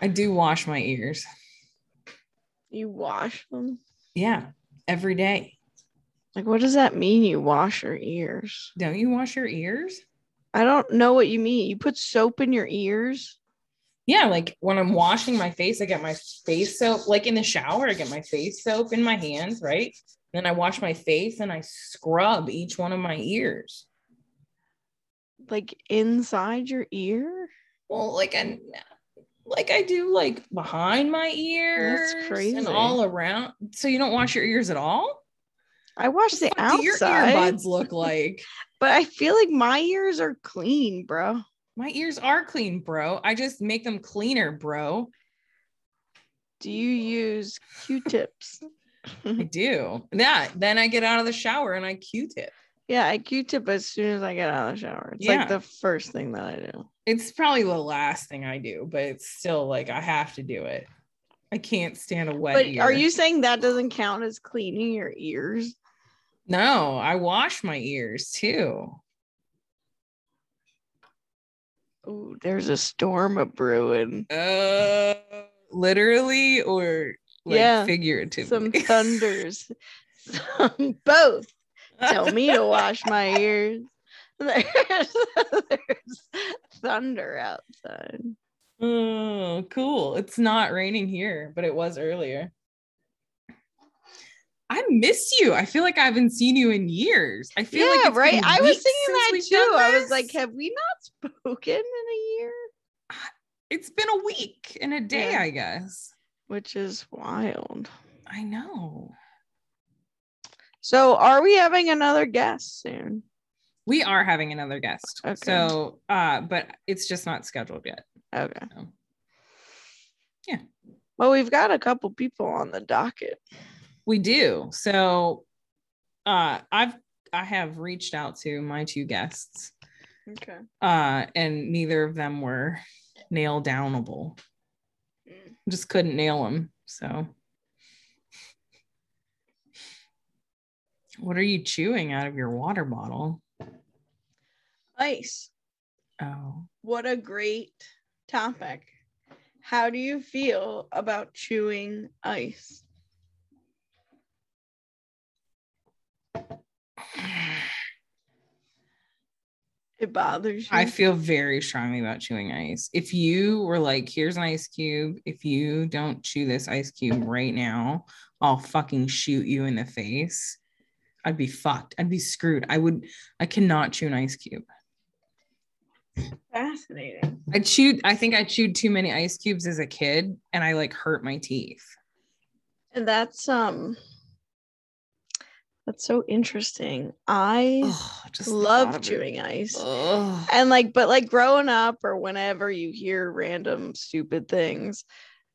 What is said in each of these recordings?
I do wash my ears. You wash them? Yeah, every day. Like, what does that mean? You wash your ears? Don't you wash your ears? I don't know what you mean. You put soap in your ears? Yeah, like when I'm washing my face, I get my face soap, like in the shower, I get my face soap in my hands, right? Then I wash my face and I scrub each one of my ears. Like inside your ear? Well, like I like I do like behind my ears crazy. and all around. So you don't wash your ears at all? I wash the What do your outside, earbuds look like? but I feel like my ears are clean, bro. my ears are clean, bro. I just make them cleaner, bro. Do you use Q-tips? I do. Yeah. Then I get out of the shower and I Q-tip. Yeah, I Q-tip as soon as I get out of the shower. It's Yeah. like the first thing that I do. It's probably the last thing I do, but it's still like I have to do it. I can't stand a wet But ear. are you saying that doesn't count as cleaning your ears? No, I wash my ears too. Oh, there's a storm a brewing. Uh, literally or like Yeah, figuratively. Some thunders. Some both. Tell me to wash my ears. There's, there's thunder outside. oh, cool. It's not raining here, but it was earlier. I miss you. I feel like I haven't seen you in years. I feel like yeah, it's right. I was thinking that too. I was like, have we not spoken in a year? it's been a week and a day, Yeah. I guess. Which is wild. I know. So, are we having another guest soon? We are having another guest. Okay. So, uh, but it's just not scheduled yet. Okay. So, yeah. Well, we've got a couple people on the docket. We do. So, uh, I've I have reached out to my two guests, Okay. uh, and neither of them were nail downable. Just couldn't nail them. So, what are you chewing out of your water bottle? Ice. Oh, What a great topic. How do you feel about chewing ice? It bothers you. I feel very strongly about chewing ice. If you were like, here's an ice cube, if you don't chew this ice cube right now, I'll fucking shoot you in the face. I'd be fucked. I'd be screwed. I would, I cannot chew an ice cube. Fascinating. I chewed, I think I chewed too many ice cubes as a kid and I like hurt my teeth. And that's um that's so interesting. I Ugh, just love chewing ice. Ugh. And like, but like growing up or whenever you hear random stupid things,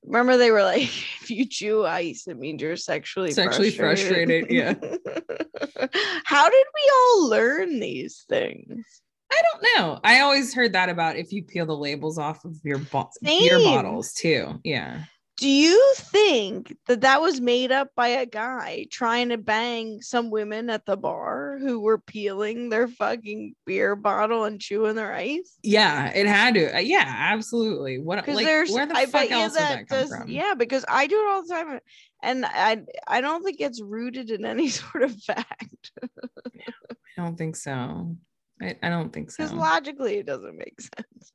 remember they were like, if you chew ice, it means you're sexually Sexually frustrated, yeah. How did we all learn these things? I don't know. I always heard that about if you peel the labels off of your bo- beer bottles too. Yeah. Do you think that that was made up by a guy trying to bang some women at the bar who were peeling their fucking beer bottle and chewing their ice? Yeah, it had to. Uh, Yeah, absolutely. What Because like there's, where the I fuck else would that that come does, from? yeah, because I do it all the time, and I, I don't think it's rooted in any sort of fact. I don't think so. I, I don't think so. Because logically, it doesn't make sense.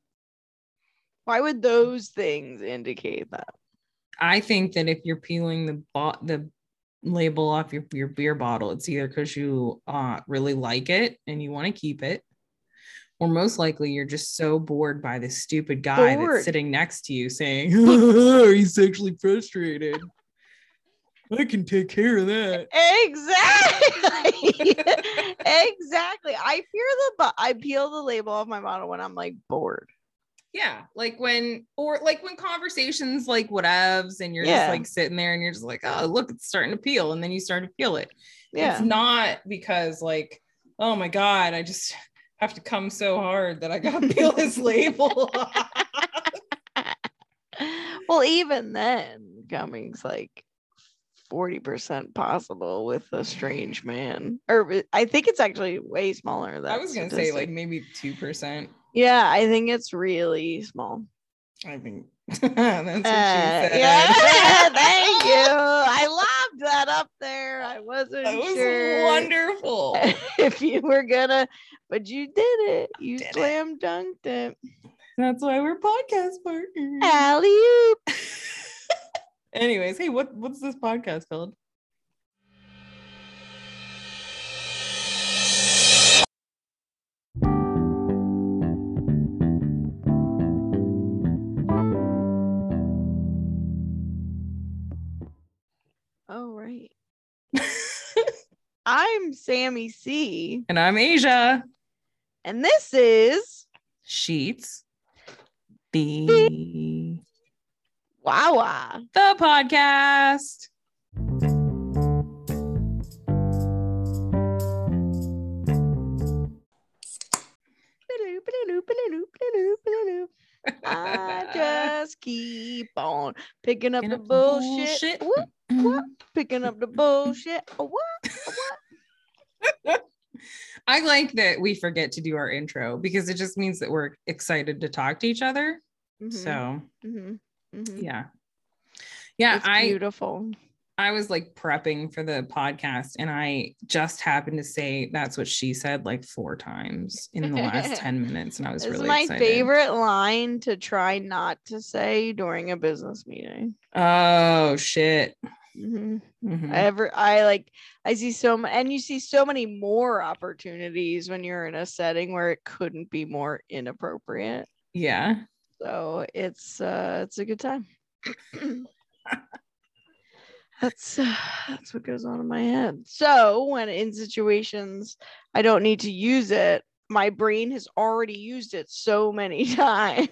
Why would those things indicate that? I think that if you're peeling the bot the label off your, your beer bottle, it's either because you uh really like it and you want to keep it, or most likely you're just so bored by this stupid guy Bored. that's sitting next to you saying, "Are you sexually frustrated?" I can take care of that. Exactly. exactly. I fear the but I peel the label off my bottle when I'm like bored. Yeah, like when or like when conversations like whatevs and you're Yeah. just like sitting there and you're just like, oh look, it's starting to peel, and then you start to peel it. Yeah. It's not because like, oh my god, I just have to come so hard that I gotta peel this label. well, even then, coming's like 40% possible with a strange man. Or I think it's actually way smaller. I that I was gonna say like maybe two percent. Yeah, I think it's really small. I think that's what she Uh, said. yeah, thank you. I lobbed that up there. I wasn't That was sure wonderful. if you were gonna, but you did it. You did it. slam dunked it. That's why we're podcast partners. Alley oop. Anyways, hey, what what's this podcast called? I'm Sammy C, and I'm Asia. and this is Sheetz. The Wawa. the podcast. I just keep on picking up Picking the up the bullshit. bullshit. Whoop, whoop. Picking up the bullshit. Oh, what? What? I like that we forget to do our intro because it just means that we're excited to talk to each other. Mhm, So mhm, mhm. yeah. Yeah, It's I beautiful. I was like prepping for the podcast and I just happened to say that's what she said like four times in the last 10 minutes. And I was This really my excited. favorite line to try not to say during a business meeting. Oh shit. Mhm. Mhm. Ever, I like, I see so and you see so many more opportunities when you're in a setting where it couldn't be more inappropriate. yeah. So it's uh it's a good time. that's uh, that's what goes on in my head. So when in situations I don't need to use it, my brain has already used it so many times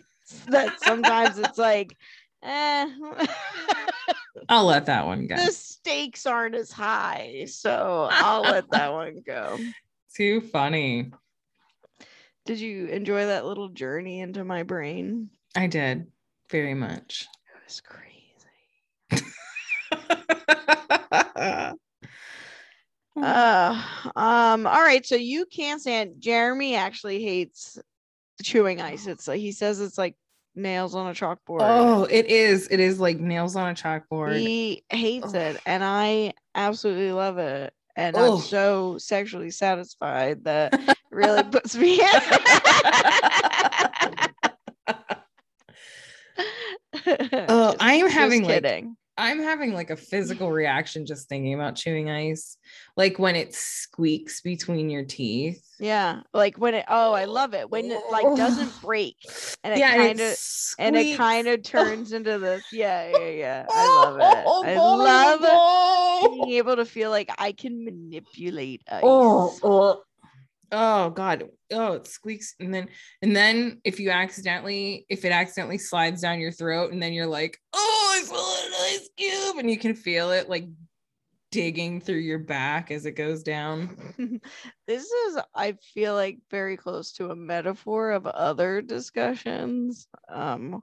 that sometimes it's like, eh, I'll let that one go. the stakes aren't as high, so I'll let that one go. Too funny. Did you enjoy that little journey into my brain? I did very much. It was crazy. Uh, um, all right. So you can't stand Jeremy actually hates chewing ice. It's like he says it's like nails on a chalkboard. oh, it is. It is like nails on a chalkboard. he hates it, and I absolutely love it. And Oh. I'm so sexually satisfied that it really puts me Oh, I am having, like, kidding. I'm having like a physical reaction just thinking about chewing ice. Like when it squeaks between your teeth. yeah, like when it. Oh, I love it when it like doesn't oh. break and it yeah, kind of and it kind of turns into this. Yeah, yeah, yeah. I love it. Oh, I love being able to feel like I can manipulate oh, ice. Oh, oh, oh god. Oh, it squeaks. And then and then if you accidentally, if it accidentally slides down your throat, and then you're like, oh, I feel an ice cube, and you can feel it like digging through your back as it goes down. this is, I feel like, very close to a metaphor of other discussions. Um,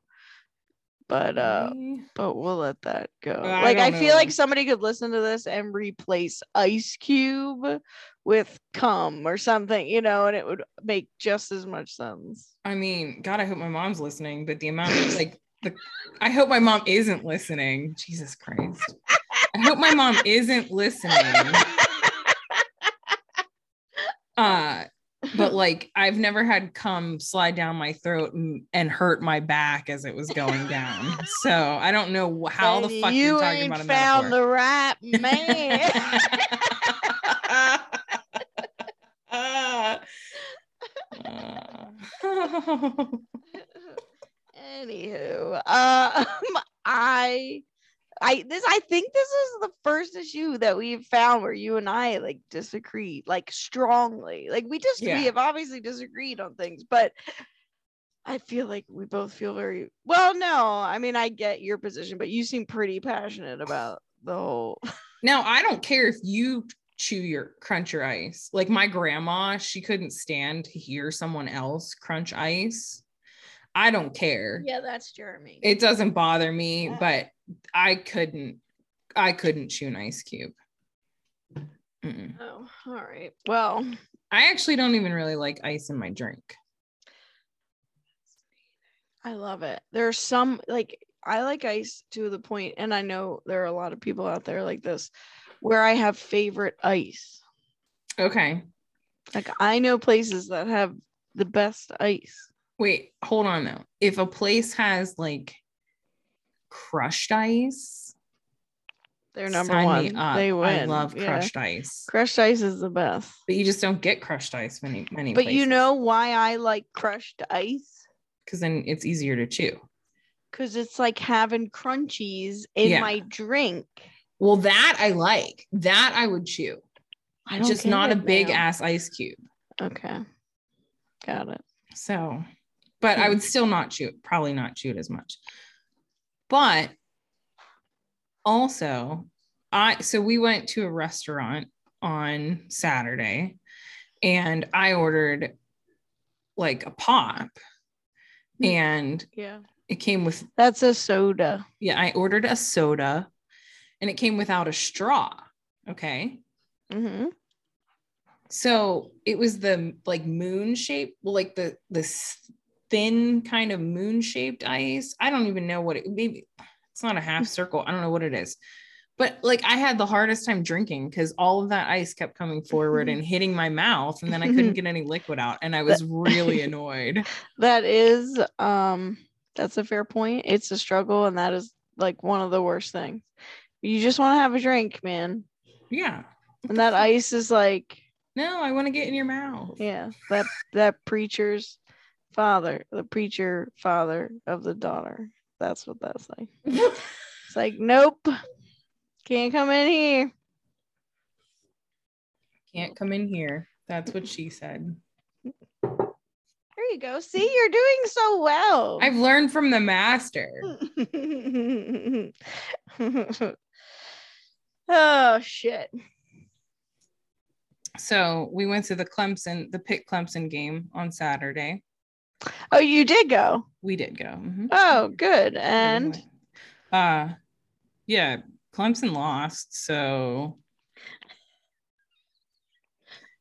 but uh, but we'll let that go. I like I feel like somebody could listen to this and replace Ice Cube with cum or something, you know, and it would make just as much sense. I mean, God, I hope my mom's listening, but the amount of like the I hope my mom isn't listening. Jesus Christ. I hope my mom isn't listening. Uh but like I've never had cum slide down my throat and, and hurt my back as it was going down. So I don't know how the fuck you you're talking ain't about a found metaphor. the right man. Uh, uh, um, I, I this I think this is the first issue that we've found where you and I like disagree like strongly. Like we just Yeah. we have obviously disagreed on things, but I feel like we both feel very well. No, I mean I get your position, but you seem pretty passionate about the whole. Now, I don't care if you chew your crunch your ice. Like my grandma, she couldn't stand to hear someone else crunch ice. I don't care. Yeah, that's Jeremy. It doesn't bother me, Yeah. but I couldn't I couldn't chew an ice cube. Mm-mm. oh, all right. Well, I actually don't even really like ice in my drink. I love it. There's some like I like ice to the point, and I know there are a lot of people out there like this, where I have favorite ice. Okay. Like I know places that have the best ice. Wait, hold on though. If a place has like crushed ice, They're number sign one. They win. I love Yeah. crushed ice. Crushed ice is the best. But you just don't get crushed ice many many But you know why I like crushed ice? because then it's easier to chew. Because it's like having crunchies in Yeah. my drink. Well, that I like. That I would chew. I don't Just not a big now. ass ice cube. Okay. Got it. So, but I Hmm. would still not chew it, probably not chew it as much. But also, I so we went to a restaurant on Saturday and I ordered like a pop Hmm. and Yeah. it came with That's a soda. yeah, I ordered a soda and it came without a straw. Okay. Mm-hmm. So it was the like moon shape, like the this thin kind of moon shaped ice. I don't even know what it maybe it's not a half circle. I don't know what it is. But like I had the hardest time drinking because all of that ice kept coming forward and hitting my mouth, and then I couldn't get any liquid out. And I was really annoyed. That is um that's a fair point. It's a struggle and that is like one of the worst things. You just want to have a drink, man. Yeah. And that ice is like No, I want to get in your mouth. yeah, that that preacher's father, the preacher father of the daughter. That's what that's like. It's like, nope. Can't come in here. Can't come in here. That's what she said. There you go. See, you're doing so well. I've learned from the master. oh shit. So we went to the Clemson, the Pitt Clemson game on Saturday. Oh, you did go. We did go. Mhm. Oh, good. And uh yeah, Clemson lost. So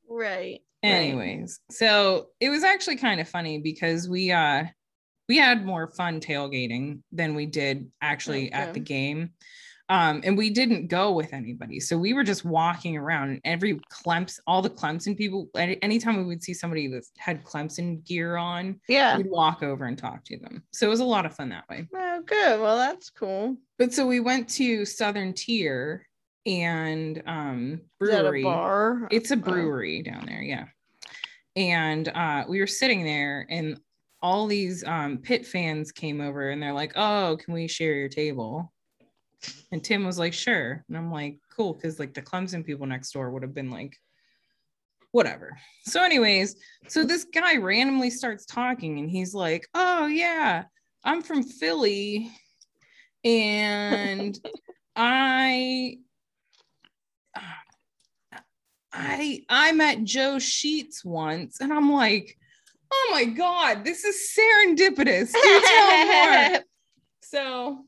right. anyways, so it was actually kind of funny because we uh we had more fun tailgating than we did actually at the game. Um, and we didn't go with anybody. So we were just walking around and every Clemson, all the Clemson people, any, anytime we would see somebody that had Clemson gear on, Yeah. we'd walk over and talk to them. So it was a lot of fun that way. Oh, good. Well, that's cool. But so we went to Southern Tier and um that a brewery. bar? It's a Oh. brewery down there, yeah. And uh we were sitting there and all these um Pitt fans came over and they're like, "Oh, can we share your table?" And Tim was like, "Sure." And I'm like, "Cool," cuz like the Clemson people next door would have been like whatever. So anyways, so this guy randomly starts talking and he's like, "Oh yeah, I'm from Philly and I I I met Joe Sheetz once, and I'm like, oh my god, this is serendipitous. Do tell more. So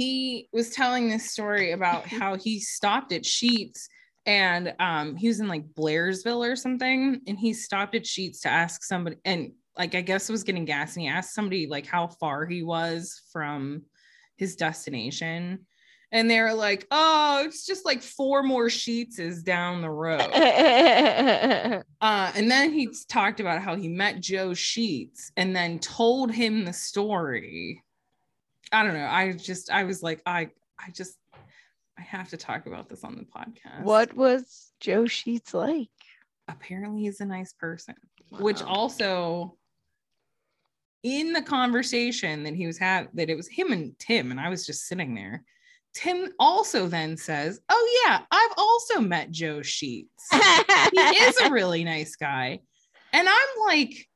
he was telling this story about how he stopped at Sheetz and um he was in like Blairsville or something, and he stopped at Sheetz to ask somebody and like I guess was getting gas and he asked somebody like how far he was from his destination. And they were like, oh, it's just like four more sheets is down the road. Uh, and then he talked about how he met Joe Sheetz and then told him the story. I don't know. I just, I was like, I, I just, I have to talk about this on the podcast. what was Joe Sheetz like? Apparently, he's a nice person, which also in the conversation that he was had that it was him and Tim, and I was just sitting there. Tim also then says, Oh, yeah, I've also met Joe Sheetz. he is a really nice guy. And I'm like,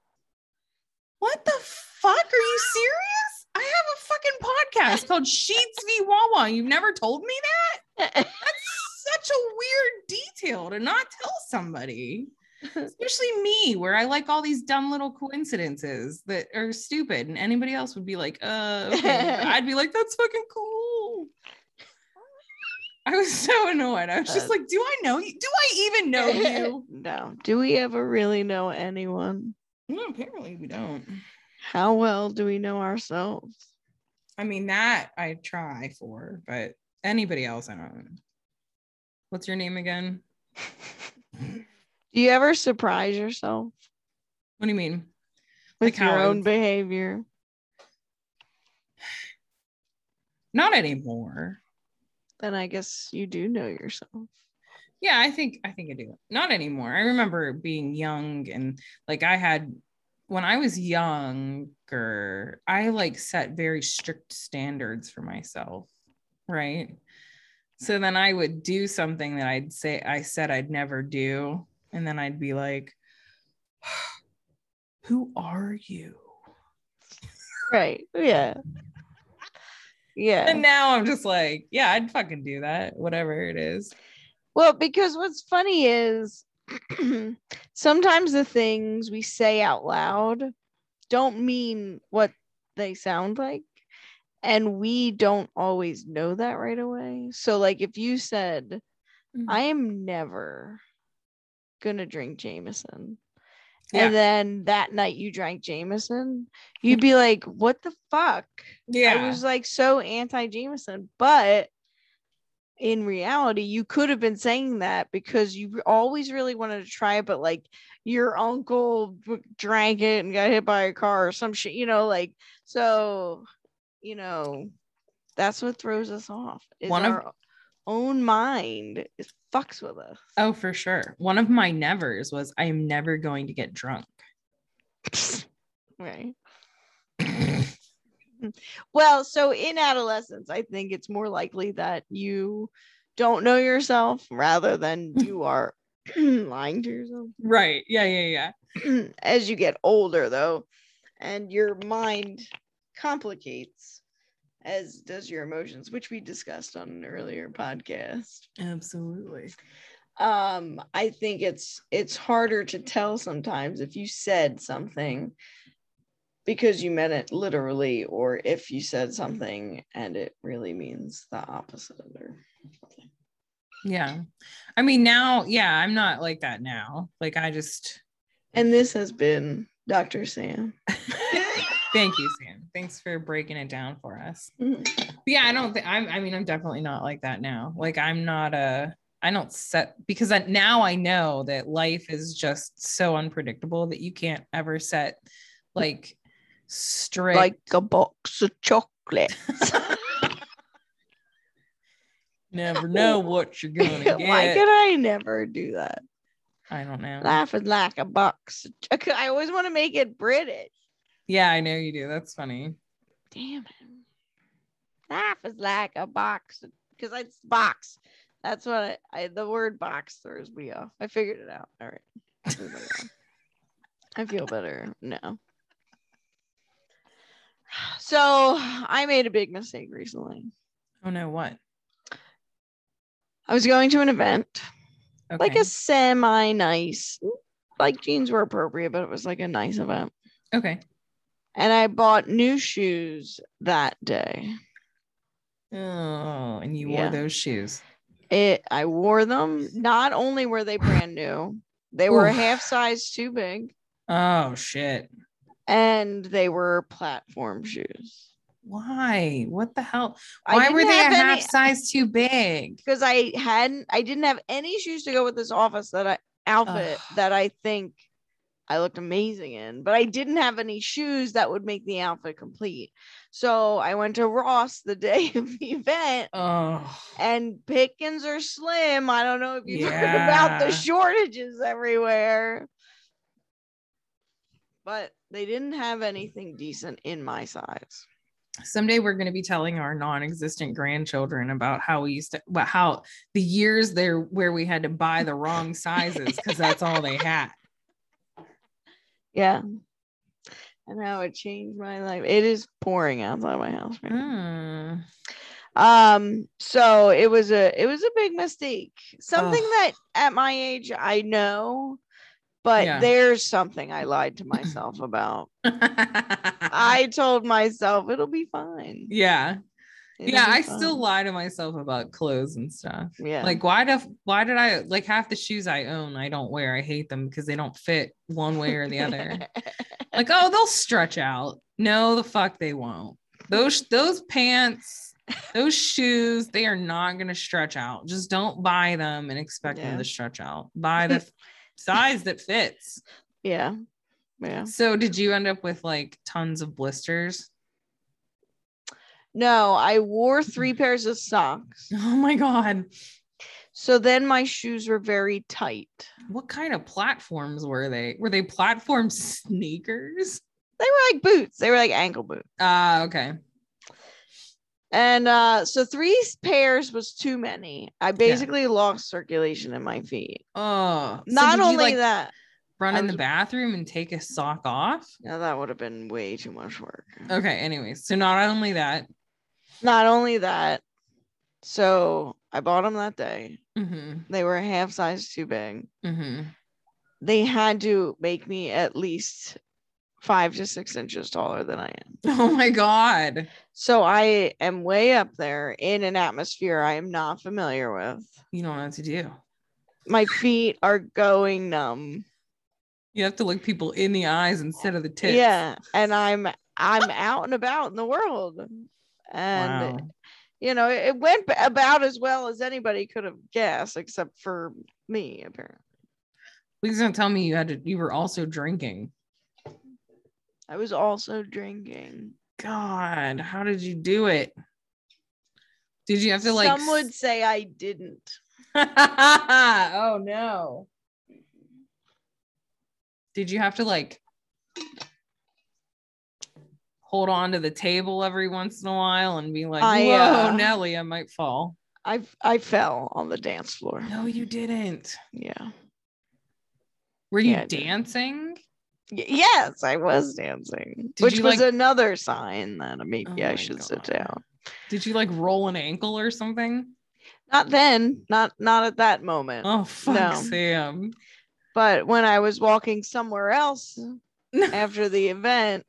what the fuck? Are you serious? I have a fucking podcast called Sheetz v Wawa. You've never told me that? That's such a weird detail to not tell somebody. Especially me, where I like all these dumb little coincidences that are stupid, and anybody else would be like, uh, okay. I'd be like, that's fucking cool. I was so annoyed. I was just Uh, like, do I know you? Do I even know you? no. Do we ever really know anyone? No, apparently we don't. How well do we know ourselves? I mean, that I try for, but anybody else, I don't. What's your name again? Do you ever surprise yourself What do you mean? with Like your own I've- behavior? Not anymore. Then I guess you do know yourself. Yeah, I think I think I do. Not anymore. I remember being young and like I had when I was younger, I like set very strict standards for myself, right? So then I would do something that I'd say I said I'd never do and then I'd be like who are you? Right. Yeah. Yeah. And now I'm just like, yeah, I'd fucking do that, whatever it is. Well, because what's funny is sometimes the things we say out loud don't mean what they sound like. And we don't always know that right away. So, like, if you said, Mhm. I am never gonna drink Jameson. Yeah. And then that night you drank Jameson, you'd be like, what the fuck? Yeah. I was like so anti Jameson, but in reality, you could have been saying that because you always really wanted to try it, but like your uncle drank it and got hit by a car or some shit, you know, like so, you know, that's what throws us off. Is One of- our own mind it fucks with us. Oh, for sure. One of my nevers was I am never going to get drunk. right. Well, so in adolescence, I think it's more likely that you don't know yourself rather than you are lying to yourself. right. Yeah, yeah, yeah. As you get older, though, and your mind complicates, as does your emotions, which we discussed on an earlier podcast. Absolutely. Um, I think it's it's harder to tell sometimes if you said something because you meant it literally, or if you said something and it really means the opposite or something. Yeah. I mean, now, yeah, I'm not like that now. Like, I just, And this has been Dr. Sam. thank you, Sam. Thanks for breaking it down for us. Mhm. But yeah, I don't think I'm, I mean, I'm definitely not like that now. Like, I'm not a, I don't set because I, now I know that life is just so unpredictable that you can't ever set like strict Like a box of chocolates. never know what you're gonna get. Why could I never do that? I don't know. Laughing like a box. I always want to make it British. Yeah, I know you do. That's funny. Damn it. Laugh is like a box because it's box. That's what I, I the word box throws me off. I figured it out. All right. I feel better now. So I made a big mistake recently. Oh no, what? I was going to an event, Okay. like a semi nice, like jeans were appropriate, but it was like a nice event. okay. And I bought new shoes that day. Oh, and you Yeah. wore those shoes. it i wore them not only were they brand new they were a half size too big Oh shit. And they were platform shoes Why? What the hell? Why were they a half any- size too big? because i hadn't i didn't have any shoes to go with this office that i outfit Ugh. that i think i looked amazing in but i didn't have any shoes that would make the outfit complete so i went to Ross the day of the event Oh, and pickings are slim. I don't know if you've heard about the shortages everywhere. But they didn't have anything decent in my size. someday we're going to be telling our non-existent grandchildren about how we used to, well, how the years there where we had to buy the wrong sizes because that's all they had. Yeah. And how it changed my life. It is pouring outside my house right now. Hmm. Um, so it was a it was a big mistake. Something that at my age I know, but Yeah. there's something I lied to myself about. I told myself it'll be fine. yeah. It'll yeah, I still lie to myself about clothes and stuff. yeah. Like why do why did I like half the shoes I own I don't wear. I hate them because they don't fit one way or the other. like, oh, they'll stretch out. No, the fuck they won't. Those those pants, those shoes, they are not gonna stretch out. Just don't buy them and expect Yeah. them to stretch out. Buy the size that fits. yeah. Yeah. So did you end up with like tons of blisters? No, I wore three pairs of socks. Oh my god. So then my shoes were very tight. What kind of platforms were they? Were they platform sneakers? They were like boots. They were like ankle boots. Ah, okay. And uh so three pairs was too many. I basically lost circulation in my feet. Oh, so Not you, only like, that, run in the bathroom and take a sock off. Yeah, that would have been way too much work. Okay, anyways, so not only that, Not only that, so I bought them that day. hmm They were a half size too big. hmm They had to make me at least five to six inches taller than I am. oh my god, So I am way up there in an atmosphere I am not familiar with. you don't know what to do. My feet are going numb. You have to look people in the eyes instead of the tits. Yeah, and I'm I'm out and about in the world. And wow. you know, it it went about as well as anybody could have guessed, except for me, apparently. Please don't tell me you had to. You were also drinking. I was also drinking. God, how did you do it? Did you have to like? Some would say I didn't. oh no. Did you have to like hold on to the table every once in a while and be like, I, "Whoa, uh, Nelly, I might fall." I I fell on the dance floor. No, you didn't. Yeah. Were you Yeah, I did. Yes, I was dancing, Did which you, was like- another sign that maybe Oh I should sit down. Did you like roll an ankle or something? Not then, not not at that moment. Oh fuck, No. Sam. But when I was walking somewhere else after the event,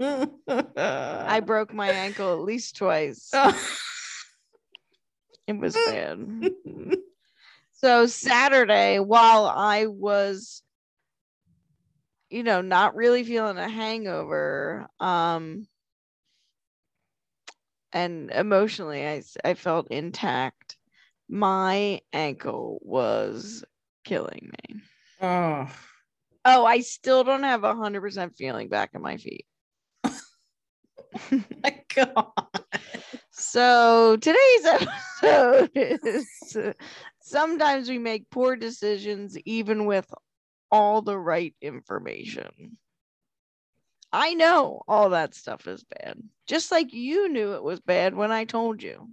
I broke my ankle at least twice. Oh. It was bad. So Saturday, while I was, you know, not really feeling a hangover, um, and emotionally, I, I felt intact. My ankle was killing me. oh. Oh, I still don't have a hundred percent feeling back in my feet. my god. So today's episode is uh, sometimes we make poor decisions even with all the right information. I know all that stuff is bad, just like you knew it was bad when I told you.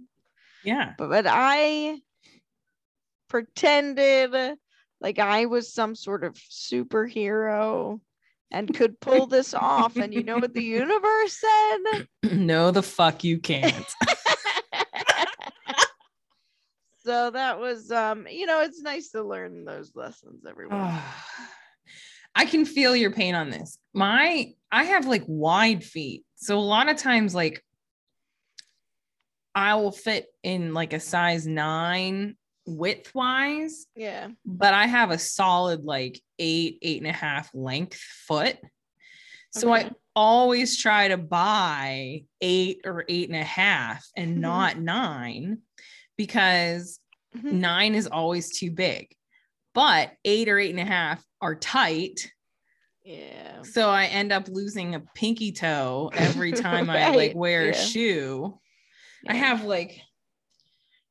Yeah. But, but I pretended like I was some sort of superhero and could pull this off. And you know what the universe said? no, the fuck you can't. so that was um you know it's nice to learn those lessons every once in a while. I can feel your pain on this. My I have like wide feet. So a lot of times like I will fit in like a size 9 width wise, yeah but I have a solid like eight, eight and a half length foot. So I always try to buy eight or eight and a half and Mhm. not nine because Mhm. nine is always too big. But eight or eight and a half are tight. yeah So I end up losing a pinky toe every time I like Right, wear a yeah. shoe. I have like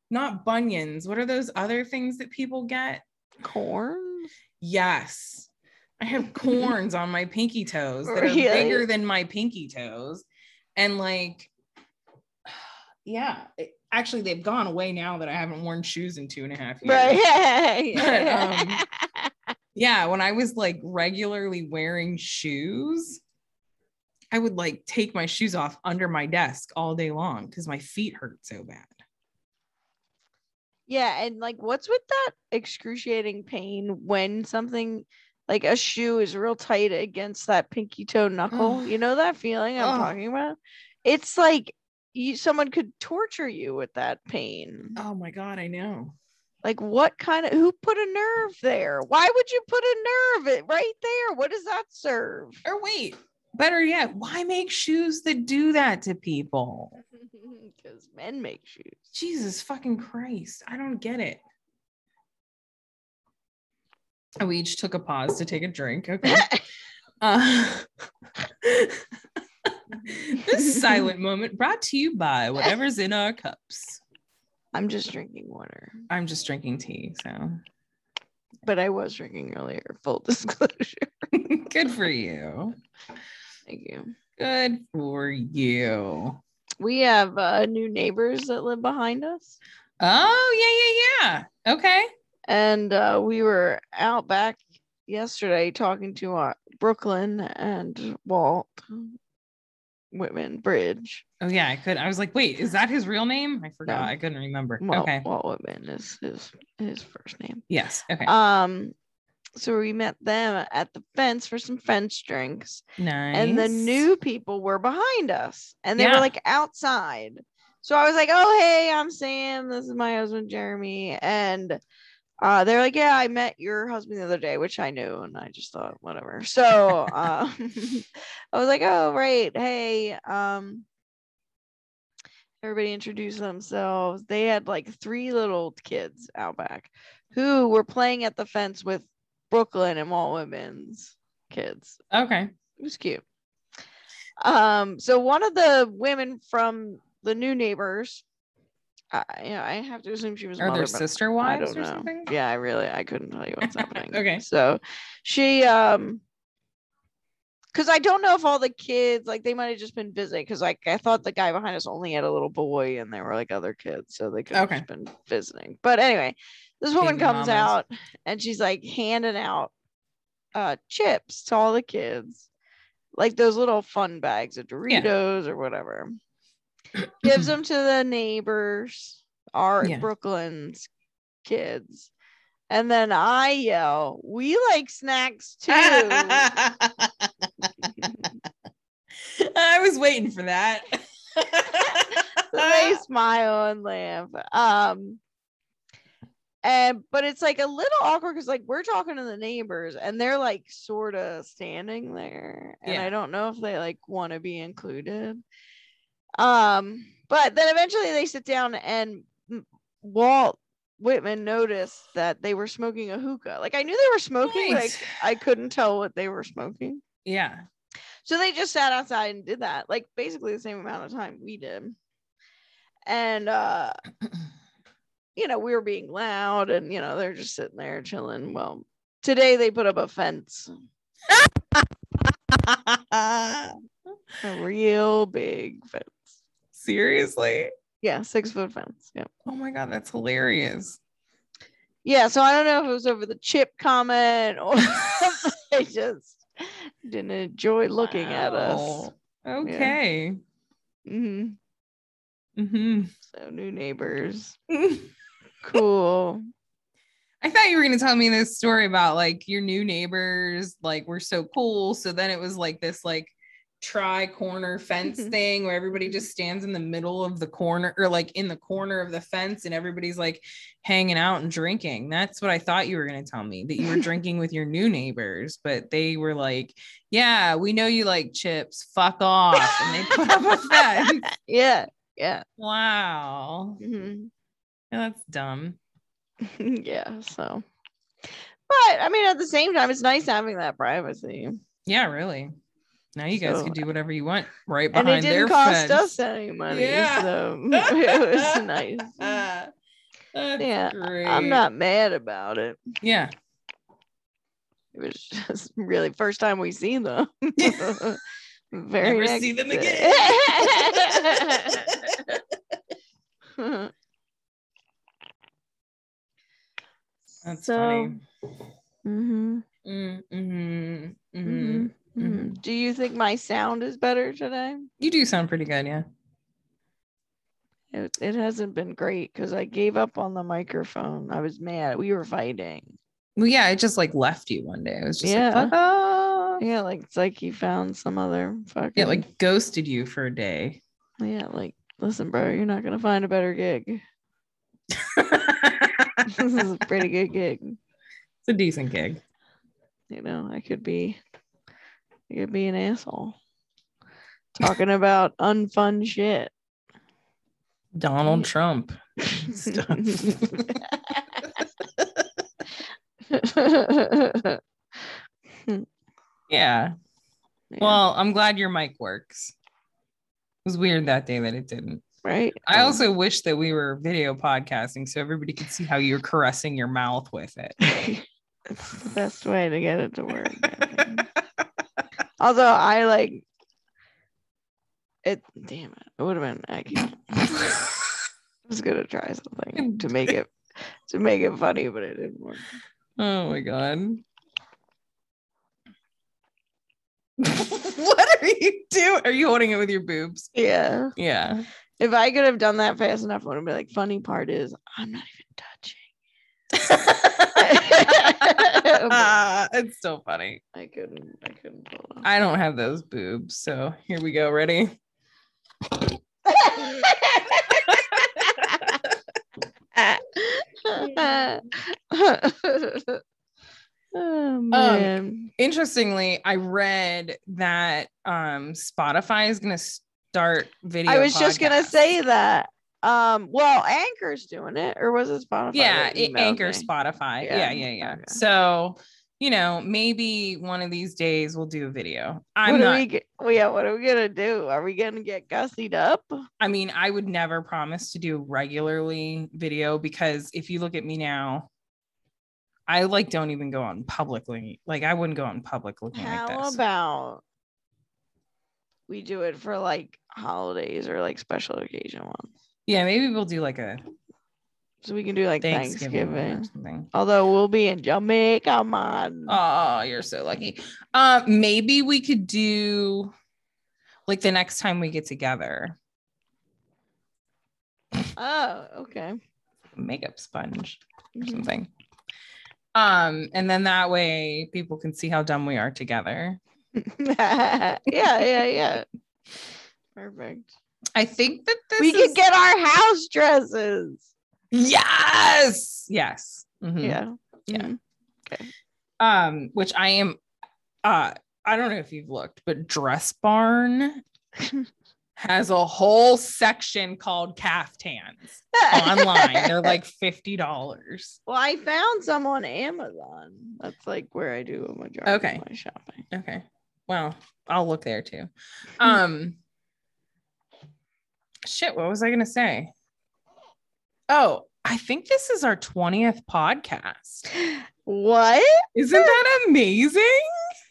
not bunions. What are those other things that people get? corns Yes. I have corns on my pinky toes that are Really? bigger than my pinky toes. And like, yeah, it- actually, they've gone away now that I haven't worn shoes in two and a half years. right yeah, But, yeah. Yeah, when I was like regularly wearing shoes, I would like take my shoes off under my desk all day long because my feet hurt so bad. yeah and like what's with that excruciating pain when something like a shoe is real tight against that pinky toe knuckle Ugh. you know that feeling i'm Ugh. talking about it's like you someone could torture you with that pain. Oh my god, I know. Like what kind of who put a nerve there? Why would you put a nerve right there? What does that serve? Or wait, better yet, why make shoes that do that to people? Because men make shoes. Jesus fucking Christ. I don't get it. We each took a pause to take a drink. Okay. Uh, this silent moment brought to you by whatever's in our cups. I'm just drinking water, I'm just drinking tea, so but I was drinking earlier. Full disclosure. good for you. Thank you. Good for you. We have uh, new neighbors that live behind us, Oh, yeah, yeah, yeah. Okay. and uh, we were out back yesterday talking to our Brooklyn and Walt Whitman Bridge. Oh, yeah, I could. I was like, wait, is that his real name? I forgot. No. I couldn't remember. Walt, okay. Walt Whitman is his his first name. Yes. Okay. Um, so we met them at the fence for some fence drinks, nice. and the new people were behind us, and they Yeah. were like outside. So I was like, "Oh, hey, I'm Sam. This is my husband Jeremy," and uh, they're like, "Yeah, I met your husband the other day," which I knew, and I just thought, whatever. So uh, I was like, "Oh, right. Hey, um." Everybody introduced themselves. They had like three little kids out back who were playing at the fence with Brooklyn and Walt Whitman's kids. Okay. It was cute. Um, so one of the women from the new neighbors, I, you know, I have to assume she was Are mother, but sister wives or know. something? Yeah, I really I couldn't tell you what's happening. Okay. So she um because I don't know if all the kids like they might have just been visiting because like I thought the guy behind us only had a little boy and there were like other kids, so they could have Okay. just been visiting. But anyway, this woman Baby comes mamas. out and she's like handing out uh chips to all the kids, like those little fun bags of Yeah. Doritos or whatever. Gives them to the neighbors, our Yeah. Brooklyn's kids. And then I yell, We like snacks too. I was waiting for that. So they smile and laugh. Um, and but it's like a little awkward because like we're talking to the neighbors and they're like sort of standing there, and Yeah. I don't know if they like want to be included. Um, but then eventually they sit down and Walt Whitman noticed that they were smoking a hookah. Like I knew they were smoking, Nice. I, I couldn't tell what they were smoking. yeah. So they just sat outside and did that, like basically the same amount of time we did. And uh, you know, we were being loud and you know, they're just sitting there chilling. Well, today they put up a fence, a real big fence. Seriously. Yeah, six foot fence. Yeah. Oh my god, that's hilarious. Yeah. So I don't know if it was over the chip comment or they just didn't enjoy looking at us. Wow. Okay. hmm Mm-hmm. So new neighbors. Cool. I thought you were going to tell me this story about like your new neighbors, like were so cool. So then it was like this like tri corner fence thing where everybody just stands in the middle of the corner or like in the corner of the fence and everybody's like hanging out and drinking. That's what I thought you were going to tell me that you were drinking with your new neighbors, but they were like, yeah, we know you like chips. Fuck off. And they put up a fence. Yeah. Yeah. Wow. Mhm. Yeah, that's dumb. yeah. So, but I mean, at the same time, it's nice having that privacy. Yeah, really. Now you guys So- can do whatever you want right behind And behind it didn't cost fence. us any money. Yeah. So it was nice. That's Yeah, great. I'm not mad about it. Yeah. It was just really first time we seen them. Very Never see them day. That's So, funny. Mhm, Mm, mhm, mhm. mhm, mhm. Do you think my sound is better today? You do sound pretty good, yeah. It, it hasn't been great because I gave up on the microphone. I was mad. We were fighting. Well, yeah, I just like left you one day. I was just Yeah. like. Yeah, like it's like he found some other fucking Yeah, like ghosted you for a day. yeah, like Listen, bro, you're not gonna find a better gig. this is a pretty good gig. It's a decent gig. You know, I could be I could be an asshole. Talking about unfun shit. Donald Trump. Yeah. Well, I'm glad your mic works. It was weird that day that it didn't. right. I Um, also wish that we were video podcasting so everybody could see how you're caressing your mouth with it. it's the best way to get it to work. Although I like it damn it. It would have been I can't I was gonna try something to make it to make it funny, but it didn't work. oh my god. what are you doing? Are you holding it with your boobs? Yeah. Yeah. If I could have done that fast enough, I would have been like, funny part is I'm not even touching. it's so funny. I couldn't I couldn't. I don't have those boobs. So here we go. Ready? oh man. Interestingly, I read that um Spotify is gonna start video. I was just gonna say that. Um, well, Anchor's doing it, or was it Spotify? yeah, it anchors me? Spotify. Yeah, Yeah, yeah, yeah. okay. So you know, maybe one of these days we'll do a video. I'm what not. we? Well, yeah, what are we gonna do? Are we gonna get gussied up? I mean, I would never promise to do regularly video because if you look at me now, I like don't even go on publicly. Like I wouldn't go on public looking How like this. How about we do it for like holidays or like special occasion ones? Yeah, maybe we'll do like a So we can do like Thanksgiving, Thanksgiving. or something. Although we'll be in Jamaica, man. Oh, you're so lucky. Uh, maybe we could do like the next time we get together, Oh, okay. makeup sponge or Mhm. something. Um, and then that way people can see how dumb we are together. yeah, yeah, yeah. Perfect. I think that this we is- could get our house dresses. yes, yes. Mhm. Yeah. Yeah. Mhm. Um, which I am uh I don't know if you've looked, but Dress Barn has a whole section called caftans online. They're like $50. well, I found some on Amazon. That's like where I do a majority Okay. of my shopping. Okay. Well, I'll look there too. Um shit, what was I gonna say? Oh, I think this is our 20th podcast. What? Isn't that amazing?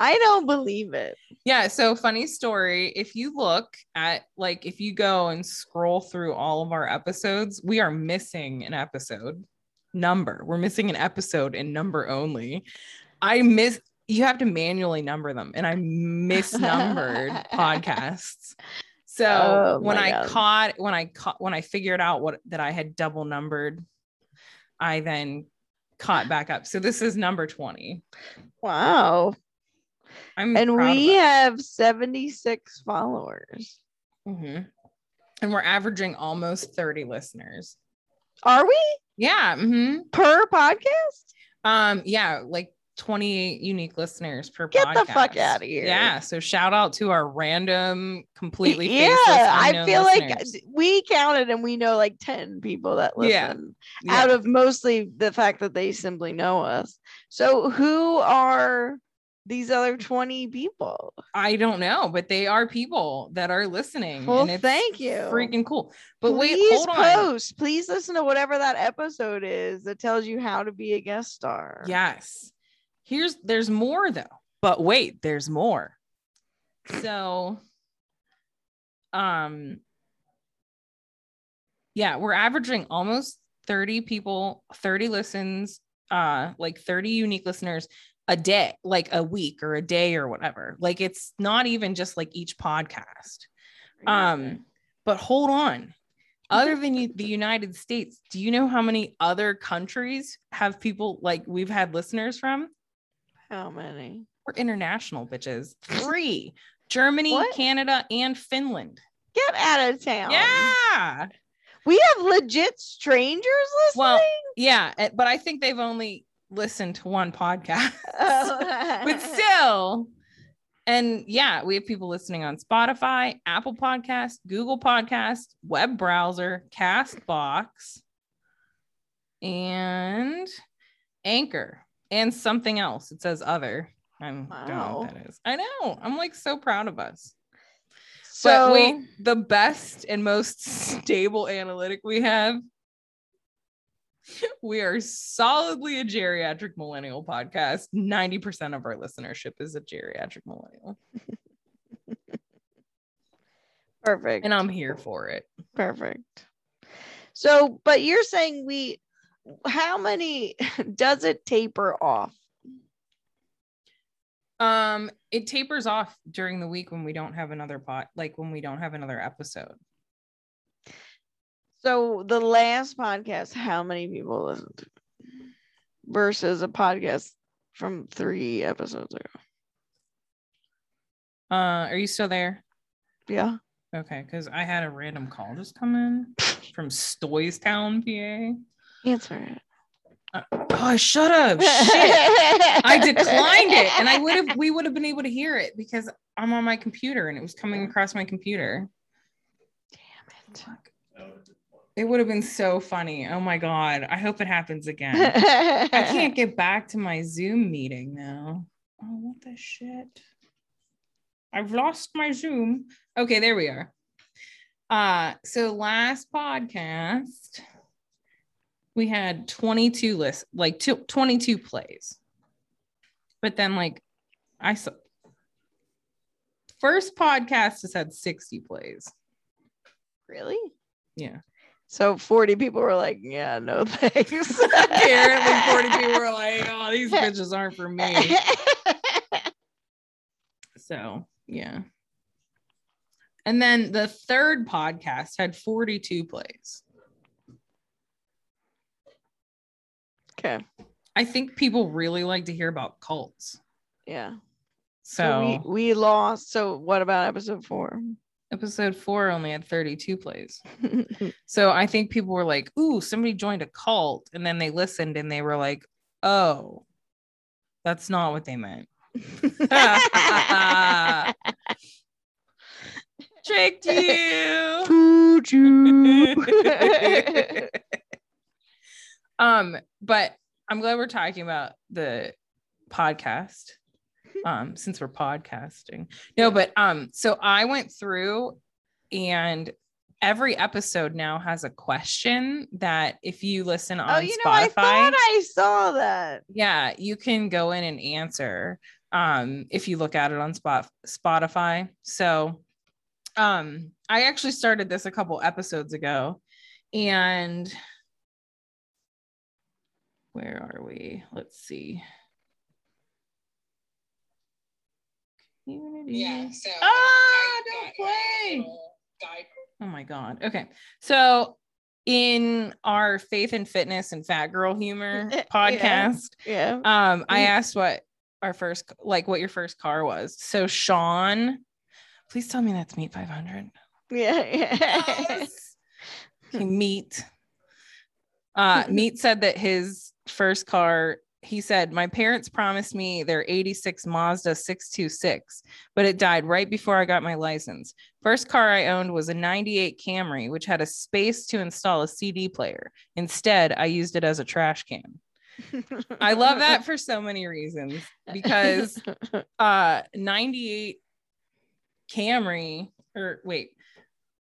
I don't believe it. Yeah, so funny story. If you look at like if you go and scroll through all of our episodes, we are missing an episode number. We're missing an episode in number only. I miss you have to manually number them and I misnumbered podcasts. So Oh when I God. caught when I caught when I figured out what that I had double numbered, I then caught back up. So this is number 20. Wow. I'm And we have 76 followers. Mhm. And we're averaging almost 30 listeners. Are we Yeah. hmm per podcast? Um, yeah, like 28 unique listeners per Get the podcast. fuck outta here. Yeah. So shout out to our random, completely yeah, I feel like uh, we counted and we know like 10 people that Yeah. listen Yeah. out of mostly the fact that they simply know us. So who are these other 20 people? I don't know, but they are people that are listening. Well, and it's thank you. Freaking cool. But wait, Please hold on. post. Please listen to whatever that episode is that tells you how to be a guest star. Yes. Here's there's more though. But wait, there's more. So um yeah, we're averaging almost 30 people, 30 listens, uh like 30 unique listeners a day, like a week or a day or whatever. Like it's not even just like each podcast. Um but hold on. Other than you, the United States, do you know how many other countries have people like we've had listeners from? How many? We're international bitches. Three Germany, What? Canada, and Finland. Get out of town. Yeah. We have legit strangers listening. Well, yeah, eh, but I think they've only listened to one podcast. but still, and yeah, we have people listening on Spotify, Apple Podcast, Google Podcast, web browser, Castbox, and Anchor, and something else. It says other. I don't know what that is. I know. I'm like so proud of us. so but wait, the best and most stable analytic we have. We are solidly a geriatric millennial podcast. 90% of our listenership is a geriatric millennial. perfect. And I'm here for it. Perfect. So, but you're saying we, how many does it taper off? Um, it tapers off during the week when we don't have another pot, like when we don't have another episode. So, the last podcast, how many people listened to versus a podcast from three episodes ago? Uh, are you still there? Yeah. Okay, because I had a random call just come in from Stoystown, PA. Answer it. Oh, shut up. Shit. I declined it and I would have we would have been able to hear it because I'm on my computer and it was coming across my computer. Damn It It would have been so funny. Oh my god. I hope it happens again. I can't get back to my Zoom meeting now. Oh, what the shit? I've lost my Zoom. Okay, there we are. Uh, so last podcast we had 22 lists, like two, 22 plays. But then like I saw first podcast has had 60 plays. Really? Yeah. So 40 people were like, yeah, no thanks. Apparently 40 people were like, oh, these bitches aren't for me. So yeah. And then the third podcast had 42 plays. Okay. I think people really like to hear about cults. Yeah. So, So, we, we lost. So what about episode four? episode four only had 32 plays. So I think people were like, ooh, somebody joined a cult. And then they listened and they were like, oh, that's not what they meant. Tricked you. Food you. Um, but I'm glad we're talking about the podcast. Um, since we're podcasting. No, but um, so I went through and every episode now has a question that if you listen on oh, you know, I thought I saw that. yeah, you can go in and answer um if you look at it on spot Spotify. So um I actually started this a couple episodes ago and where are we? Let's see. Community. Yeah. So Ah, I don't got play. little Oh my God. Okay. So in our faith and fitness and fat girl humor podcast, Yeah. um, I Mm. asked what our first like what your first car was. So Sean, please tell me that's meet 500. Yeah. Yeah. Okay, meet. Uh meet said that his first car he said, My parents promised me their 86 Mazda 626, but it died right before I got my license. First car I owned was a 98 Camry, which had a space to install a CD player. Instead, I used it as a trash can. I love that for so many reasons because uh 98 Camry or wait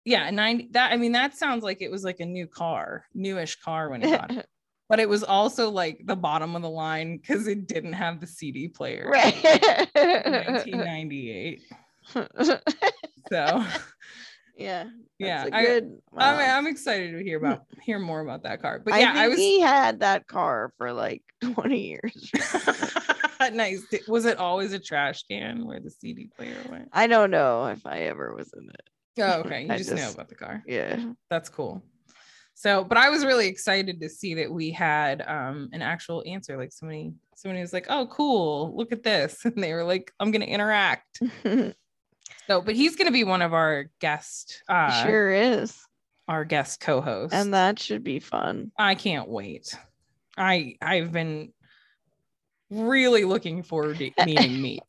yeah 90 that I mean that sounds like it was like a new car newish car when it got it but it was also like the bottom of the line because it didn't have the CD player right. 1998 so yeah. yeah I, good. I'm, wow. I'm excited to hear about hear more about that car but I yeah think I was he had that car for like 20 years. nice was it always a trash can where the CD player went I don't know if I ever was in it. Oh, okay. You I just, know about the car. Yeah. That's cool. So, but I was really excited to see that we had um an actual answer. Like somebody, somebody was like, "Oh, cool! Look at this," and they were like, "I'm gonna interact." so, but he's gonna be one of our guest uh sure is. our guest co-host, And that should be fun. I can't wait. I I've been really looking forward to meeting Meat.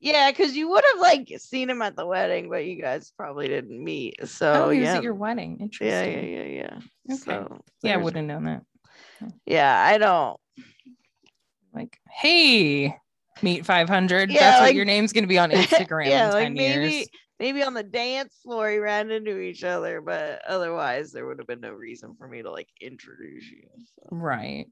Yeah, because you would have like seen him at the wedding, but you guys probably didn't meet. So Oh, he was yeah. at your wedding. Interesting. yeah, yeah, yeah. Okay. So, Yeah, I there's- would have known that. yeah, I don't. Like, hey, Meet 500. Yeah, That's what like- your name's gonna be on Instagram yeah, in 10 like maybe years. maybe on the dance floor we ran into each other, but otherwise there would have been no reason for me to like introduce you. so. Right.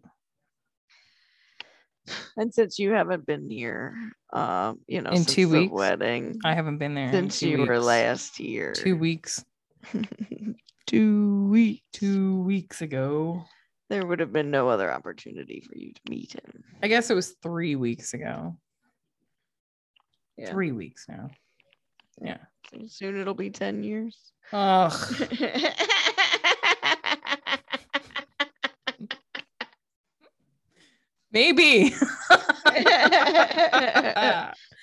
And since you haven't been here, um, you know, In since two the weeks? wedding, I haven't been there since you were last here, Two weeks. two weeks, Two weeks ago. there would have been no other opportunity for you to meet him. I guess it was three weeks ago. Yeah. Three weeks now. Yeah. So soon it'll be ten years. Ugh. Maybe.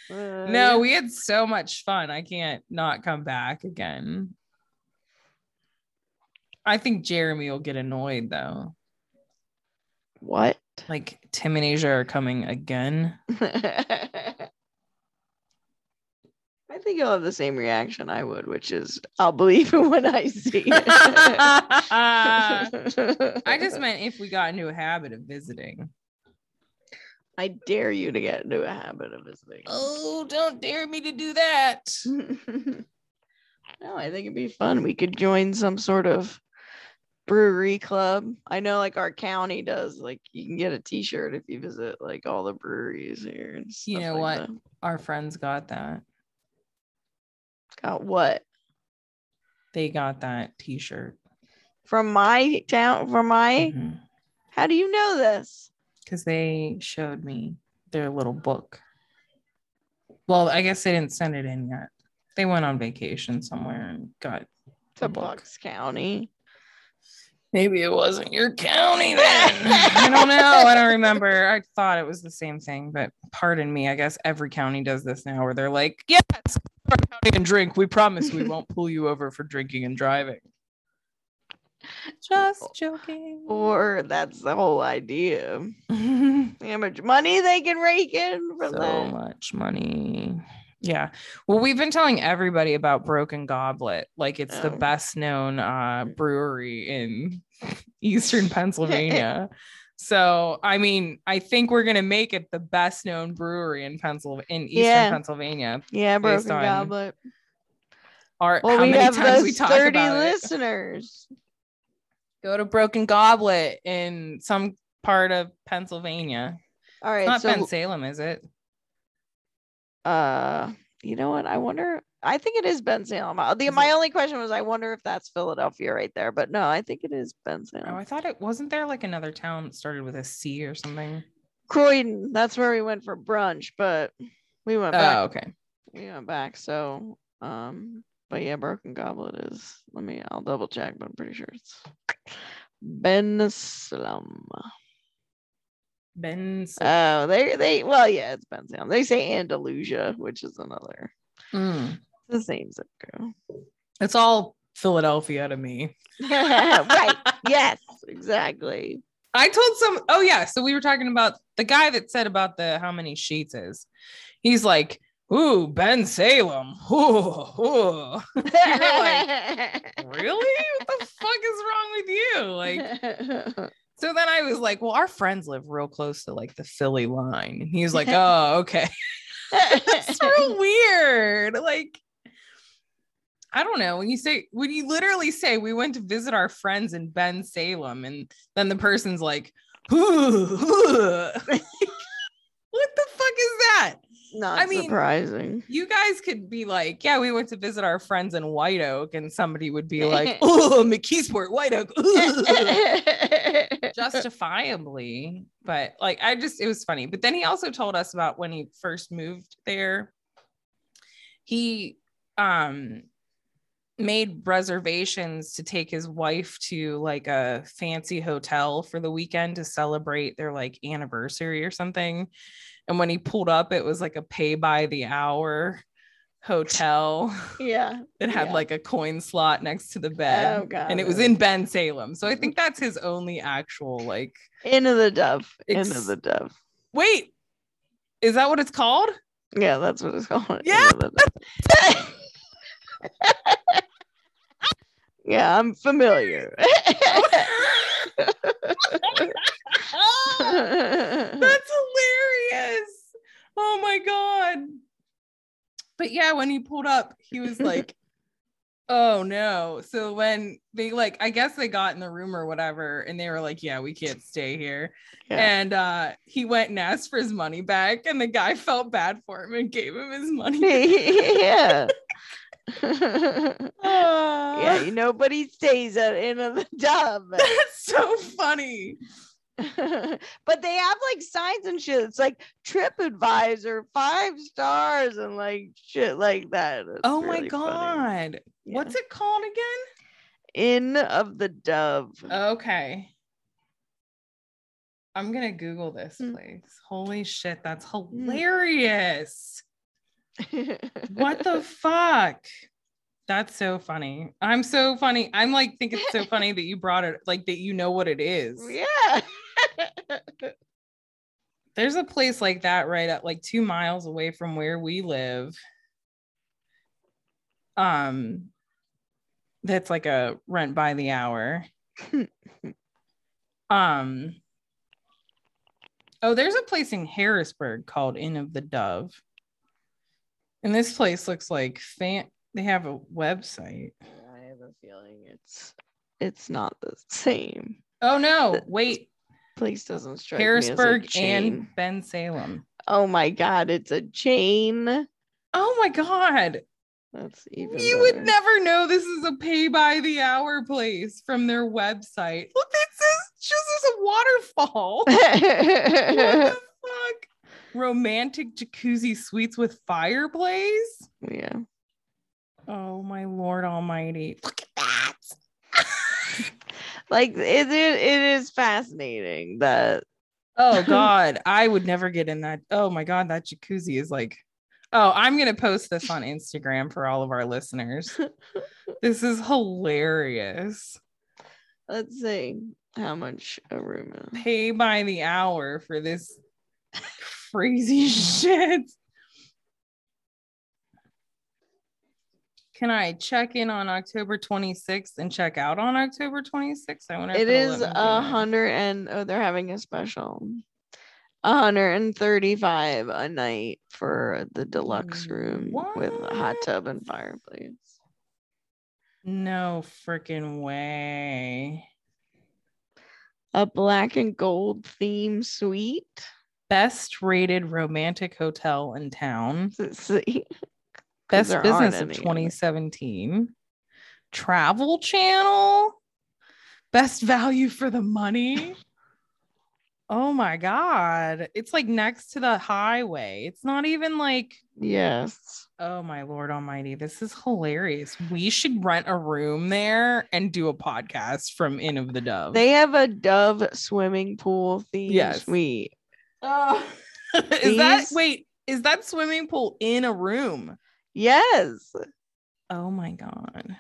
no, uh, we had so much fun. I can't not come back again. I think Jeremy will get annoyed though. what? Like Tim and Asia are coming again. I think you'll have the same reaction I would, which is I'll believe it when I see it. I just meant if we got into a habit of visiting. I dare you to get into a habit of visiting. Oh, don't dare me to do that. no, I think it'd be fun. We could join some sort of brewery club. I know like our county does. Like you can get a t-shirt if you visit like all the breweries here. And You know like what? that. Our friends got that. Got what? They got that t-shirt. From my town from my Mhm. how do you know this? Because they showed me their little book. Well, I guess they didn't send it in yet. They went on vacation somewhere and got To. Bucks County. Maybe it wasn't your county then. I don't know. I don't remember. I thought it was the same thing, but pardon me. I guess every county does this now where they're like, yes, go to our county and drink. We promise we won't pull you over for drinking and driving. Just joking. Or that's the whole idea. How much money they can rake in from so that. much money. Yeah. Well, we've been telling everybody about Broken Goblet. Like it's the Oh. best known uh brewery in eastern Pennsylvania. so I mean, I think we're gonna make it the best known brewery in Pennsylvania in eastern Yeah. Pennsylvania. Yeah, broken goblet. Our Well, we have those we talk 30 about it. Go to Broken Goblet in some part of Pennsylvania. All right. It's not so Ben Salem, is it? uh you know what? I wonder I think it is Bensalem. Uh, The, Is my it- only question was I wonder if that's Philadelphia right there, but no, I think it is Bensalem. Oh, I thought it wasn't there like another town started with a C or something. Croydon, that's where we went for brunch, but we went back. Oh, okay. We went back. So um but yeah, Broken Goblet is let me I'll double check, but I'm pretty sure it's Bensalem. Ben. Oh, they they well yeah, it's Bensalem. They say Andalusia, which is another Mm. the same zip code. It's all Philadelphia to me. right. Yes, exactly. I told some. Oh yeah. So we were talking about the guy that said about the how many Sheetz is. He's like, ooh, Bensalem. Ooh, ooh. really? What the fuck is wrong with you? Like. So then I was like, well, our friends live real close to like the Philly line. And he was like, oh, okay. That's real weird. Like, I don't know. When you say, when you literally say we went to visit our friends in Bensalem, and then the person's like, ooh, ooh. What the fuck is that? Not I mean- surprising. You guys could be like, yeah, we went to visit our friends in White Oak, and somebody would be like, oh, McKeesport, White Oak. justifiably but like i just it was funny but then he also told us about when he first moved there he um made reservations to take his wife to like a fancy hotel for the weekend to celebrate their like anniversary or something. And when he pulled up, it was like a pay by the hour hotel. Yeah. It had Yeah. like a coin slot next to the oh, bed. Oh, God. and it was in Bensalem. So I think mm-hmm. that's his only actual like Into the dove. Ex- Into the dove. wait. Is that what it's called? Yeah, that's what it's called. Yeah. Into the Dove. yeah, I'm familiar. That's hilarious. Oh my god. But yeah, when he pulled up, he was like, "Oh no." So when they like I guess they got in the room or whatever and they were like, "Yeah, we can't stay here." Yeah. And uh he went and asked for his money back and the guy felt bad for him and gave him his money. yeah. Ah, yeah, nobody stays at of the Dove. That's so funny. but they have like signs and shit. It's like TripAdvisor, five stars, and like shit like that. It's Oh my really funny. god. Yeah. What's it called again? Inn of the Dove? Okay. I'm gonna Google this Mm. place. Holy shit, that's hilarious. What the fuck? That's so funny. I'm so funny. I'm like think it's so funny that you brought it, like that you know what it is. yeah. There's a place like that right at like two miles away from where we live. Um that's like a rent by the hour. um oh, there's a place in Harrisburg called Inn of the Dove. And this place looks like fan they have a website. I have a feeling it's it's not the same. Oh no, wait, Place doesn't strike me as a Harrisburg and Bensalem. oh my god, it's a chain. Oh my god. That's even. You would never know this is a pay by the hour place from their website. Look, this is just as a waterfall. what the fuck? Romantic jacuzzi suites with fireplace. yeah. Oh my lord almighty. Look at that. Like it, it, it is fascinating that Oh god, I would never get in that. Oh my god, that jacuzzi is like Oh, I'm to post this on Instagram for all of our listeners. This is hilarious. let's see how much a room is. pay by the hour for this crazy shit. Can I check in on October 26th and check out on October 26th? I wonder It is let me do a hundred and oh, they're having a special. Hundred and thirty-five a night for the deluxe mm, room with a hot tub and fireplace. No freaking way. A black and gold theme suite. Best rated romantic hotel in town. See, Best business of any. 2017. Travel Channel. Best value for the money. oh my God. It's like next to the highway. It's not even like, yes. oh my Lord Almighty. This is hilarious. We should rent a room there and do a podcast from Inn of the Dove. They have a Dove swimming pool theme Yes. suite. Oh. is that, wait, is that swimming pool in a room? Yes. Oh my God.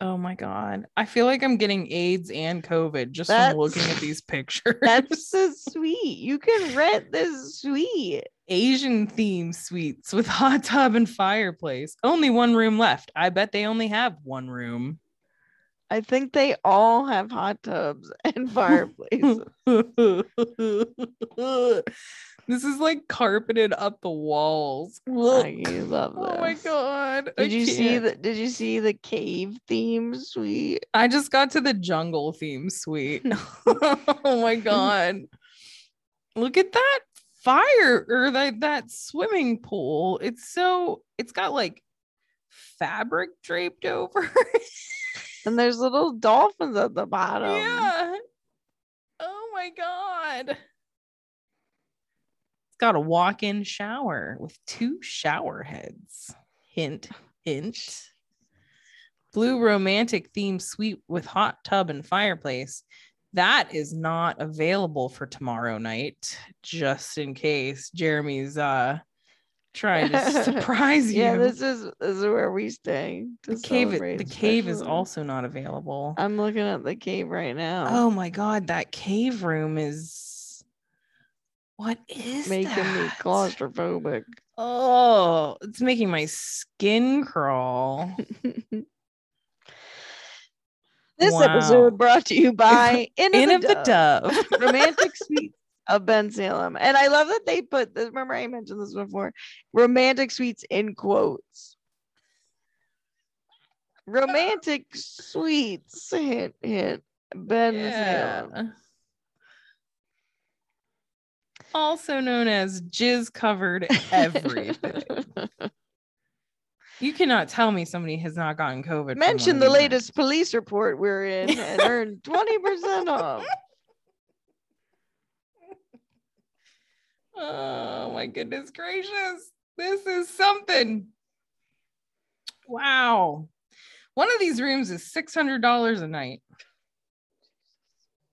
Oh my God. I feel like I'm getting AIDS and COVID just That's- from looking at these pictures. That's the suite. You can rent this suite. Asian theme suites with hot tub and fireplace. Only one room left. I bet they only have one room. I think they all have hot tubs and fireplaces. this is like carpeted up the walls. I Look. love Oh my this. god. I Did you see can't. the did you see the cave theme suite? I just got to the jungle theme suite. oh my god. Look at that fire or that that swimming pool. It's so it's got like fabric draped over. And there's little dolphins at the bottom. yeah. Oh my god. Got a walk-in shower with two shower heads. Hint, hint. Blue romantic theme suite with hot tub and fireplace. That is not available for tomorrow night, just in case Jeremy's uh trying to surprise you. Yeah, this is this is where we stay. the cave the cave is also not available. I'm looking at the cave right now. Oh my god, that cave room is what is making me claustrophobic. Oh, it's making my skin crawl. This Wow. episode brought to you by In of, Inn the, of the Dove, Dove. Romantic Suites of Bensalem. And I love that they put this. Remember, I mentioned this before. Romantic Suites in quotes. Romantic Suites. Hint, hint. Bensalem. Also known as jizz covered everything. you cannot tell me somebody has not gotten COVID. Mention the latest police report we're in and earn 20% off. Oh my goodness gracious. This is something. Wow. One of these rooms is $600 a night.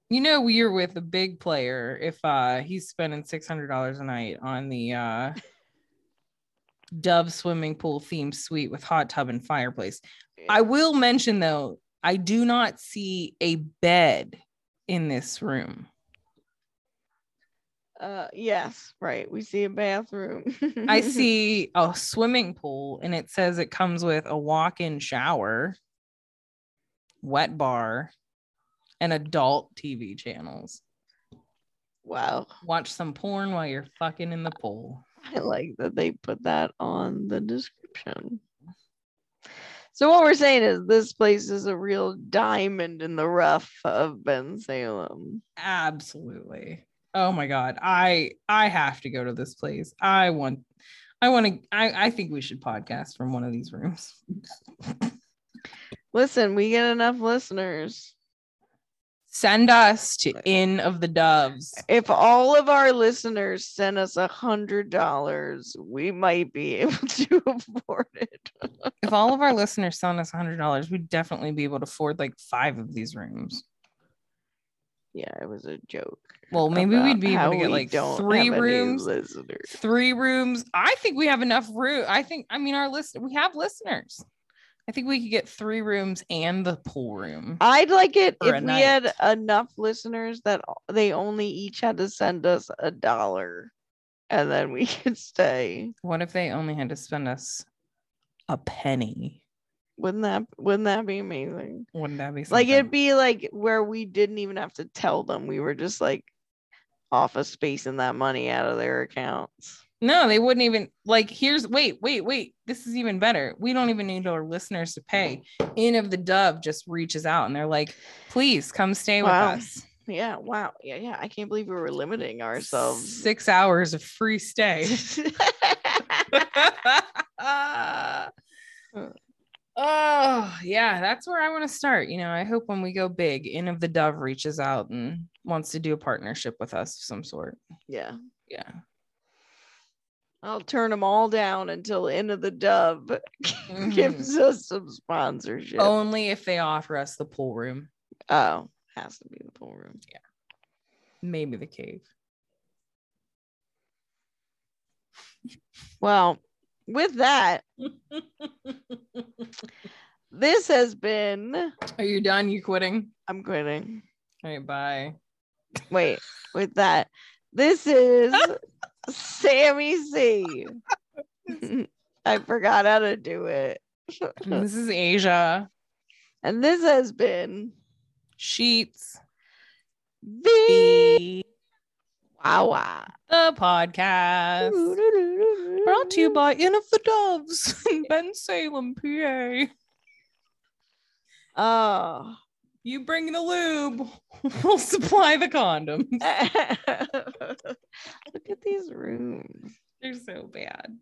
You know you're with a big player if uh he's spending $600 a night on the uh Dove swimming pool themed suite with hot tub and fireplace. I will mention though, I do not see a bed in this room. Uh, yes, right. We see a bathroom. I see a swimming pool and it says it comes with a walk-in shower, wet bar, and adult TV channels. Wow. Watch some porn while you're fucking in the pool. I like that they put that on the description. So what we're saying is this place is a real diamond in the rough of Bensalem. Absolutely. Oh my god. I I have to go to this place. I want I want to I I think we should podcast from one of these rooms. Listen, we get enough listeners. Send us to Inn of the Doves. If all of our listeners send us a hundred dollars, we might be able to afford it. If all of our listeners send us a $100, we'd definitely be able to afford like five of these rooms. Yeah, it was a joke. Well, maybe we'd be able to get like three rooms. listeners. Three rooms. I think we have enough room. I think, I mean, our list, we have listeners. I think we could get three rooms and the pool room. I'd like it if we had enough listeners that they only each had to send us a dollar and then we could stay. What if they only had to spend us a penny? Wouldn't that wouldn't that be amazing? Wouldn't that be Like it'd be like where we didn't even have to tell them. We were just like off of spacing that money out of their accounts. No, they wouldn't even like. Here's wait, wait, wait. This is even better. We don't even need our listeners to pay. Inn of the Dove just reaches out and they're like, "Please come stay Wow. with us." Yeah, wow. Yeah, yeah. I can't believe we were limiting ourselves. Six hours of free stay. oh yeah, that's where I want to start. You know, I hope when we go big, Inn of the Dove reaches out and wants to do a partnership with us of some sort. yeah. Yeah. I'll turn them all down until the end of the dove Mhm. gives us some sponsorship. Only if they offer us the pool room, Oh, has to be the pool room. Yeah. Maybe the cave. Well, with that, this has been. Are you done? You quitting? I'm quitting. All right, bye. Wait, with that, this is Sammy C. I forgot how to do it. this is Asia. And this has been Sheetz. the The, Wow Wow. the podcast. Brought to you by Inn of the Doves in Bensalem, PA. Oh. You bring the lube, we'll supply the condoms. Look at these rooms. They're so bad.